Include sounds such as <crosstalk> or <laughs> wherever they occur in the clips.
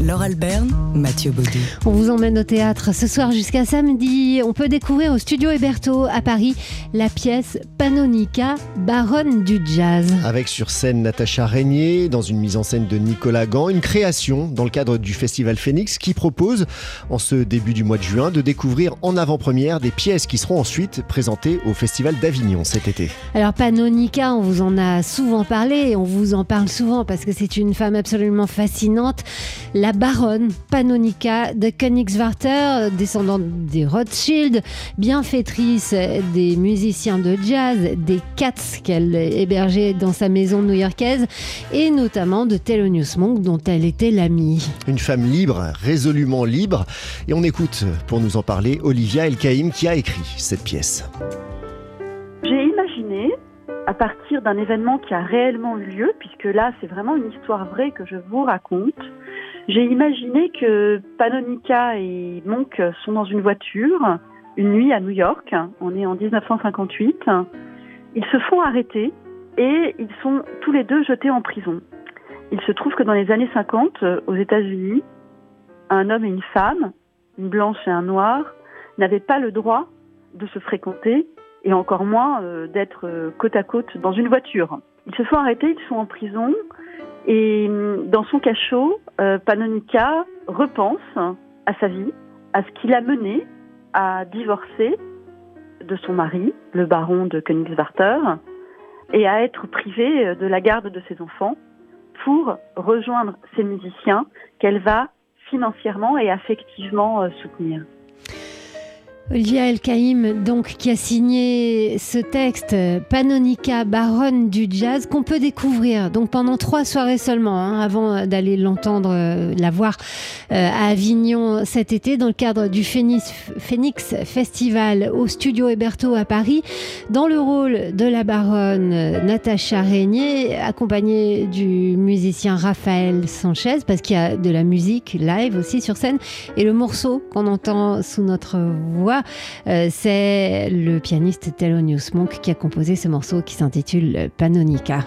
Laure Alberne, Mathieu Baudou. On vous emmène au théâtre ce soir jusqu'à samedi. On peut découvrir au studio Héberto à Paris la pièce Panonica, baronne du jazz. Avec sur scène Natacha Régnier, dans une mise en scène de Nicolas Gant, une création dans le cadre du Festival Phoenix qui propose, en ce début du mois de juin, de découvrir en avant-première des pièces qui seront ensuite présentées au Festival d'Avignon cet été. Alors Panonica, on vous en a souvent parlé et on vous en parle souvent parce que c'est une femme absolument fascinante. La baronne Panonica de Königswarter, descendante des Rothschild, bienfaitrice des musiciens de jazz, des Cats qu'elle hébergeait dans sa maison new-yorkaise et notamment de Thelonious Monk dont elle était l'amie. Une femme libre, résolument libre. Et on écoute, pour nous en parler, Olivia Elkaïm qui a écrit cette pièce. J'ai imaginé à partir d'un événement qui a réellement eu lieu, puisque là c'est vraiment une histoire vraie que je vous raconte, j'ai imaginé que Panonica et Monk sont dans une voiture une nuit à New York. On est en 1958. Ils se font arrêter et ils sont tous les deux jetés en prison. Il se trouve que dans les années 50, aux États-Unis, un homme et une femme, une blanche et un noir, n'avaient pas le droit de se fréquenter et encore moins euh, d'être euh, côte à côte dans une voiture. Ils se font arrêter, ils sont en prison et hum, dans son cachot, euh, repense à sa vie, à ce qui l'a mené à divorcer de son mari, le baron de Königswarter, et à être privée de la garde de ses enfants pour rejoindre ces musiciens qu'elle va financièrement et affectivement euh, soutenir. Olivia El donc, qui a signé ce texte, Panonica, baronne du jazz, qu'on peut découvrir donc pendant trois soirées seulement, hein, avant d'aller l'entendre, euh, la voir euh, à Avignon cet été, dans le cadre du Phoenix, Phoenix Festival au Studio Héberto à Paris, dans le rôle de la baronne euh, Natacha Régnier, accompagnée du musicien Raphaël Sanchez, parce qu'il y a de la musique live aussi sur scène, et le morceau qu'on entend sous notre voix euh, c'est le pianiste Thelonious Monk qui a composé ce morceau qui s'intitule Panonica.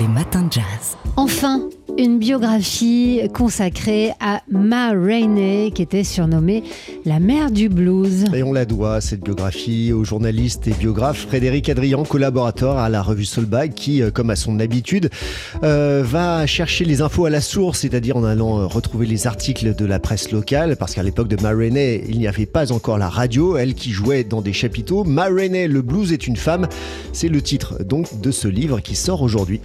Les matins de jazz. Enfin, une biographie consacrée à Ma Rainey, qui était surnommée la mère du blues. Et on la doit, cette biographie, au journaliste et biographe Frédéric Adrian, collaborateur à la revue Soulbag, qui, euh, comme à son habitude, euh, va chercher les infos à la source, c'est-à-dire en allant euh, retrouver les articles de la presse locale, parce qu'à l'époque de Ma Rainey, il n'y avait pas encore la radio, elle qui jouait dans des chapiteaux. Ma Rainey, le blues est une femme, c'est le titre donc de ce livre qui sort aujourd'hui.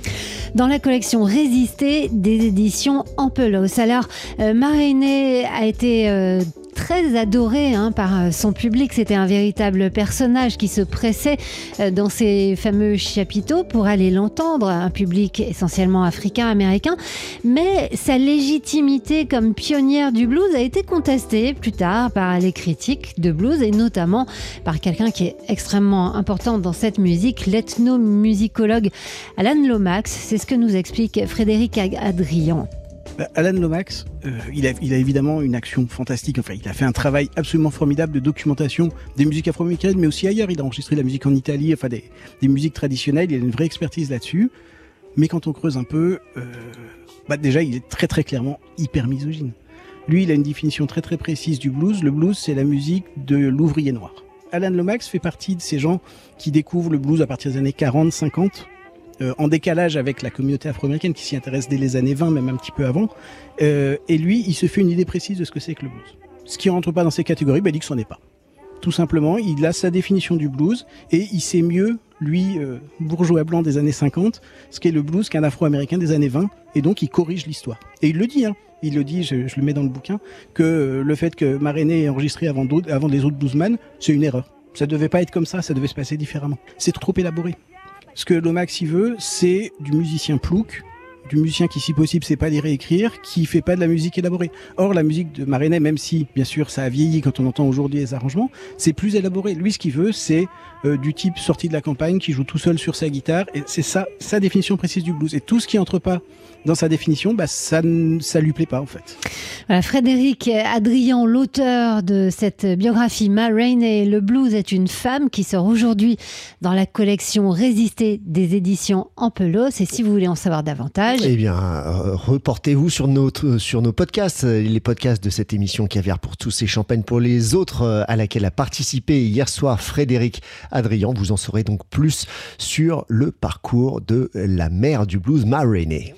Dans la collection Résister, des éditions Alors, euh, a été euh, très adoré hein, par euh, son public. C'était un véritable personnage qui se pressait euh, dans ses fameux chapiteaux pour aller l'entendre, un public essentiellement africain-américain. Mais sa légitimité comme pionnière du blues a été contestée plus tard par les critiques de blues et notamment par quelqu'un qui est extrêmement important dans cette musique, l'ethnomusicologue Alan Lomax. C'est ce que nous explique Frédéric Adrian. Bah, Alan Lomax, euh, il, a, évidemment une action fantastique. Il a fait un travail absolument formidable de documentation des musiques afro-américaines, mais aussi ailleurs. Il a enregistré la musique en Italie, enfin des, musiques traditionnelles. Il a une vraie expertise là-dessus. Mais quand on creuse un peu, euh, bah, déjà, il est très très clairement hyper misogyne. Lui, il a une définition très très précise du blues. Le blues, c'est la musique de l'ouvrier noir. Alan Lomax fait partie de ces gens qui découvrent le blues à partir des années 40, 50 euh, en décalage avec la communauté afro-américaine qui s'y intéresse dès les années 20, même un petit peu avant. Euh, et lui, il se fait une idée précise de ce que c'est que le blues. Ce qui rentre pas dans ces catégories, il dit que ce n'est pas. Tout simplement, il a sa définition du blues et il sait mieux, lui, euh, bourgeois blanc des années 50, ce qu'est le blues qu'un afro-américain des années 20. Et donc, il corrige l'histoire. Et il le dit, hein. Il le dit, je, le mets dans le bouquin, que le fait que Maréné ait enregistré avant, avant les autres bluesman, c'est une erreur. Ça devait pas être comme ça, ça devait se passer différemment. C'est trop élaboré. Ce que Lomax y veut, c'est du musicien plouc, du musicien qui, si possible, sait pas les réécrire, qui fait pas de la musique élaborée. Or, la musique de Marinet, même si, bien sûr, ça a vieilli quand on entend aujourd'hui les arrangements, c'est plus élaboré. Lui, ce qu'il veut, c'est euh, du type sorti de la campagne, qui joue tout seul sur sa guitare, et c'est ça, sa définition précise du blues. Et tout ce qui entre pas dans sa définition, bah, ça ça lui plaît pas en fait. Voilà, Frédéric Adrian, l'auteur de cette biographie Ma Rainey, le blues est une femme qui sort aujourd'hui dans la collection Résister des éditions Ampelos. Et si vous voulez en savoir davantage, eh bien, euh, reportez-vous sur notre sur nos podcasts, les podcasts de cette émission Caviar pour tous et Champagne pour les autres, euh, à laquelle a participé hier soir Frédéric Adrian. Vous en saurez donc plus sur le parcours de la mère du blues, Ma Rainey.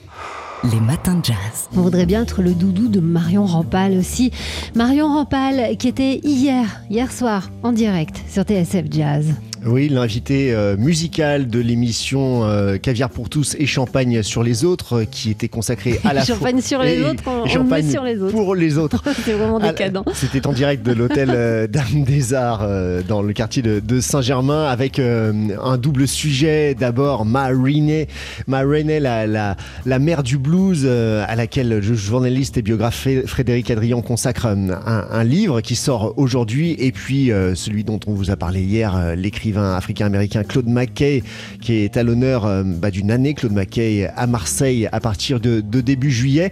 Les matins de jazz. On voudrait bien être le doudou de Marion Rampal aussi. Marion Rampal qui était hier, hier soir, en direct sur TSF Jazz. Oui, l'invité euh, musical de l'émission euh, Caviar pour tous et Champagne sur les autres, euh, qui était consacré à la <laughs> Champagne sur les autres, on, Champagne met sur les autres. Pour les autres. <laughs> C'est vraiment décadent. C'était en direct de l'hôtel <laughs> Dame des Arts dans le quartier de, Saint-Germain avec un double sujet. D'abord, Ma Rainey, Ma la, la, la, mère du blues, à laquelle le journaliste et biographe Frédéric Adrian consacre un, un livre qui sort aujourd'hui, et puis celui dont on vous a parlé hier, l'écrivain africain-américain Claude McKay, qui est à l'honneur euh, bah, d'une année, Claude McKay, à Marseille à partir de début juillet.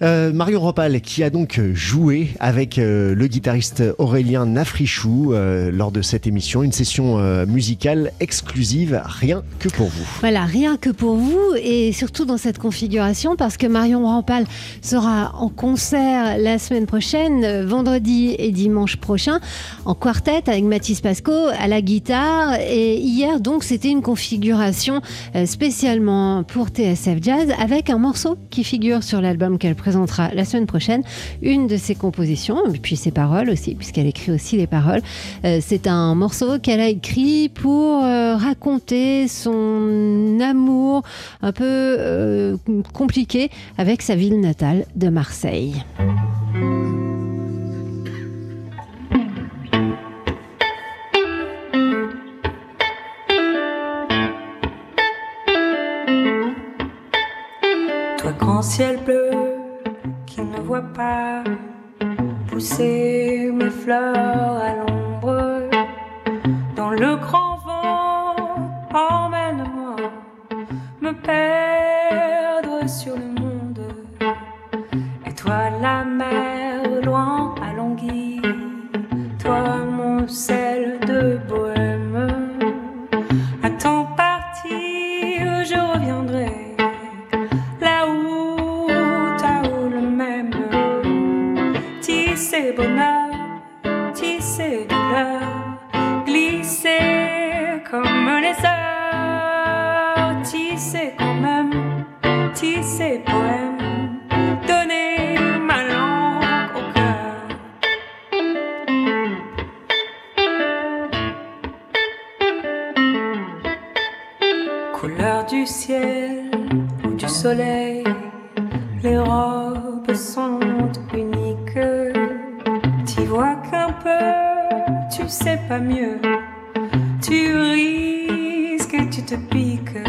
Euh, Marion Ropal qui a donc joué avec euh, le guitariste Aurélien Nafrichou euh, lors de cette émission, une session musicale exclusive, rien que pour vous. Voilà, rien que pour vous et surtout dans cette configuration parce que Marion Rampal sera en concert la semaine prochaine, vendredi et dimanche prochain, en quartet avec Mathis Pasco à la guitare. Et hier donc c'était une configuration spécialement pour TSF Jazz avec un morceau qui figure sur l'album qu'elle présente la semaine prochaine une de ses compositions, et puis ses paroles aussi, puisqu'elle écrit aussi les paroles. Euh, c'est un morceau qu'elle a écrit pour euh, raconter son amour un peu euh, compliqué avec sa ville natale de Marseille. Toi, grand ciel bleu vois pas pousser mes fleurs à l'ombre. Dans le grand vent, emmène-moi me perdre sur le monde. Et toi, la mer, loin à toi, mon sel de bohème. À ciel ou du soleil, les robes sont uniques vois qu'un peu, tu sais pas mieux. Tu risques, tu te piques.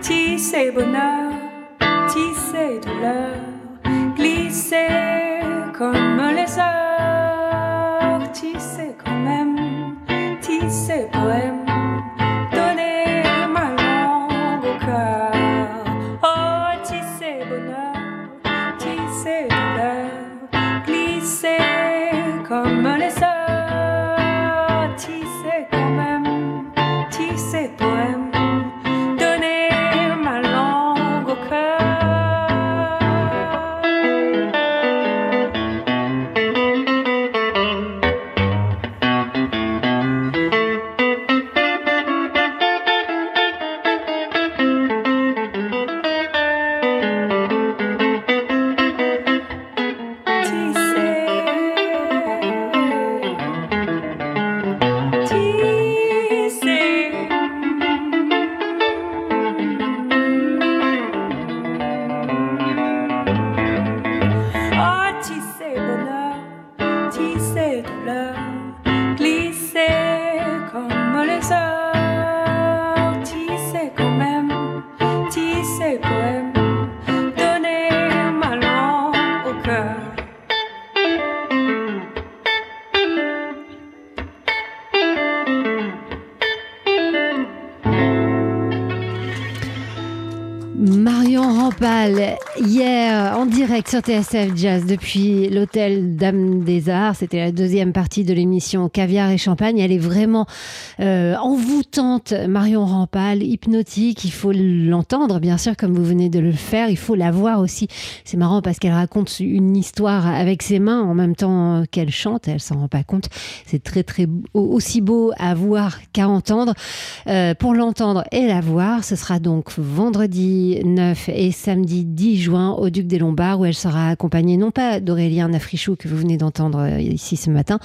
Tisser bonheur, tisser douleur, sur TSF Jazz depuis l'hôtel Dame des Arts. C'était la deuxième partie de l'émission Caviar et Champagne. Elle est vraiment euh, envoûtante, Marion Rampal, hypnotique. Il faut l'entendre, bien sûr, comme vous venez de le faire. Il faut la voir aussi. C'est marrant parce qu'elle raconte une histoire avec ses mains en même temps qu'elle chante. Elle s'en rend pas compte. C'est très très aussi beau à voir qu'à entendre. Euh, pour l'entendre et la voir, ce sera donc vendredi 9 et samedi 10 juin au Duc des Lombards où elle sera accompagnée non pas d'Aurélien Nafrichou que vous venez d'entendre euh, ici ce matin,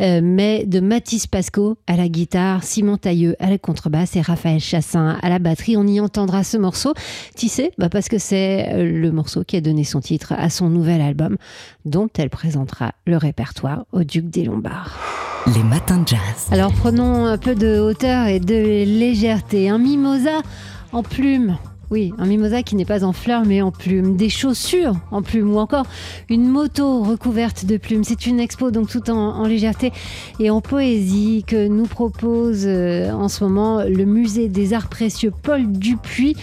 euh, mais de Mathis Pasco à la guitare, Simon Tailleux à la contrebasse et Raphaël Chassin à la batterie. On y entendra ce morceau, Tissé, bah parce que c'est euh, le morceau qui a donné son titre à son nouvel album dont elle présentera le répertoire au Duc des Lombards. Les matins de jazz. Alors prenons un peu de hauteur et de légèreté. Un mimosa en plume oui, un mimosa qui n'est pas en fleurs mais en plumes, des chaussures en plumes ou encore une moto recouverte de plumes. C'est une expo donc tout en, légèreté et en poésie que nous propose euh, en ce moment le musée des arts précieux Paul Dupuis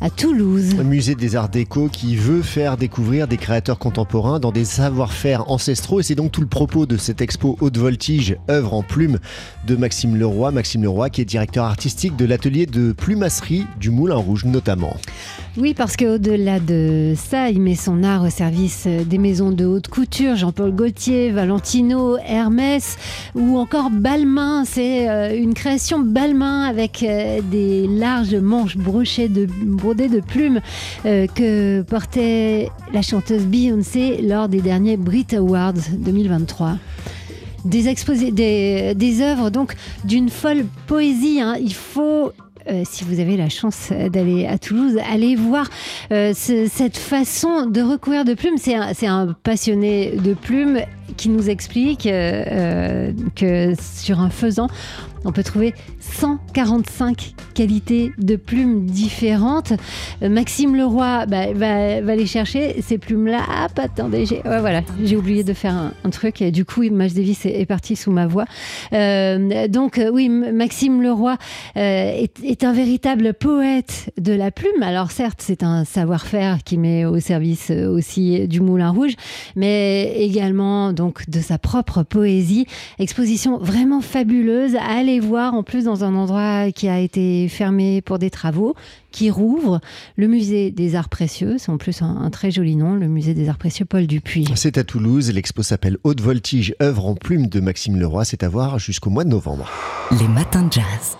à Toulouse. Un musée des arts déco qui veut faire découvrir des créateurs contemporains dans des savoir-faire ancestraux et c'est donc tout le propos de cette expo haute voltige œuvre en plumes de Maxime Leroy. Maxime Leroy qui est directeur artistique de l'atelier de plumasserie du Moulin Rouge notamment. Oui, parce qu'au-delà de ça, il met son art au service des maisons de haute couture, Jean-Paul Gaultier, Valentino, Hermès ou encore Balmain. C'est euh, une création Balmain avec euh, des larges manches brochées de, brodées de plumes euh, que portait la chanteuse Beyoncé lors des derniers Brit Awards 2023 des œuvres donc d'une folle poésie. Hein. Il faut euh, si vous avez la chance d'aller à Toulouse, allez voir euh, cette façon de recouvrir de plumes. C'est un, un, passionné de plumes qui nous explique euh, que sur un faisan, on peut trouver 145 qualités de plumes différentes. Euh, Maxime Leroy bah, va, va, les chercher, ces plumes-là. Ah, attendez, j'ai voilà, j'ai oublié de faire un, truc et du coup, Image Davis est, est parti sous ma voix. Euh, donc, euh, oui, Maxime Leroy est, est, un véritable poète de la plume. Alors, certes, c'est un savoir-faire qui met au service aussi du Moulin Rouge, mais également donc de sa propre poésie. Exposition vraiment fabuleuse à aller voir en plus dans un endroit qui a été fermé pour des travaux, qui rouvre le musée des arts précieux. C'est en plus un, un, très joli nom, le musée des arts précieux Paul Dupuis. C'est à Toulouse. L'expo s'appelle Haute Voltige, œuvre en plume de Maxime Leroy. C'est à voir jusqu'au mois de novembre. Les matins de jazz.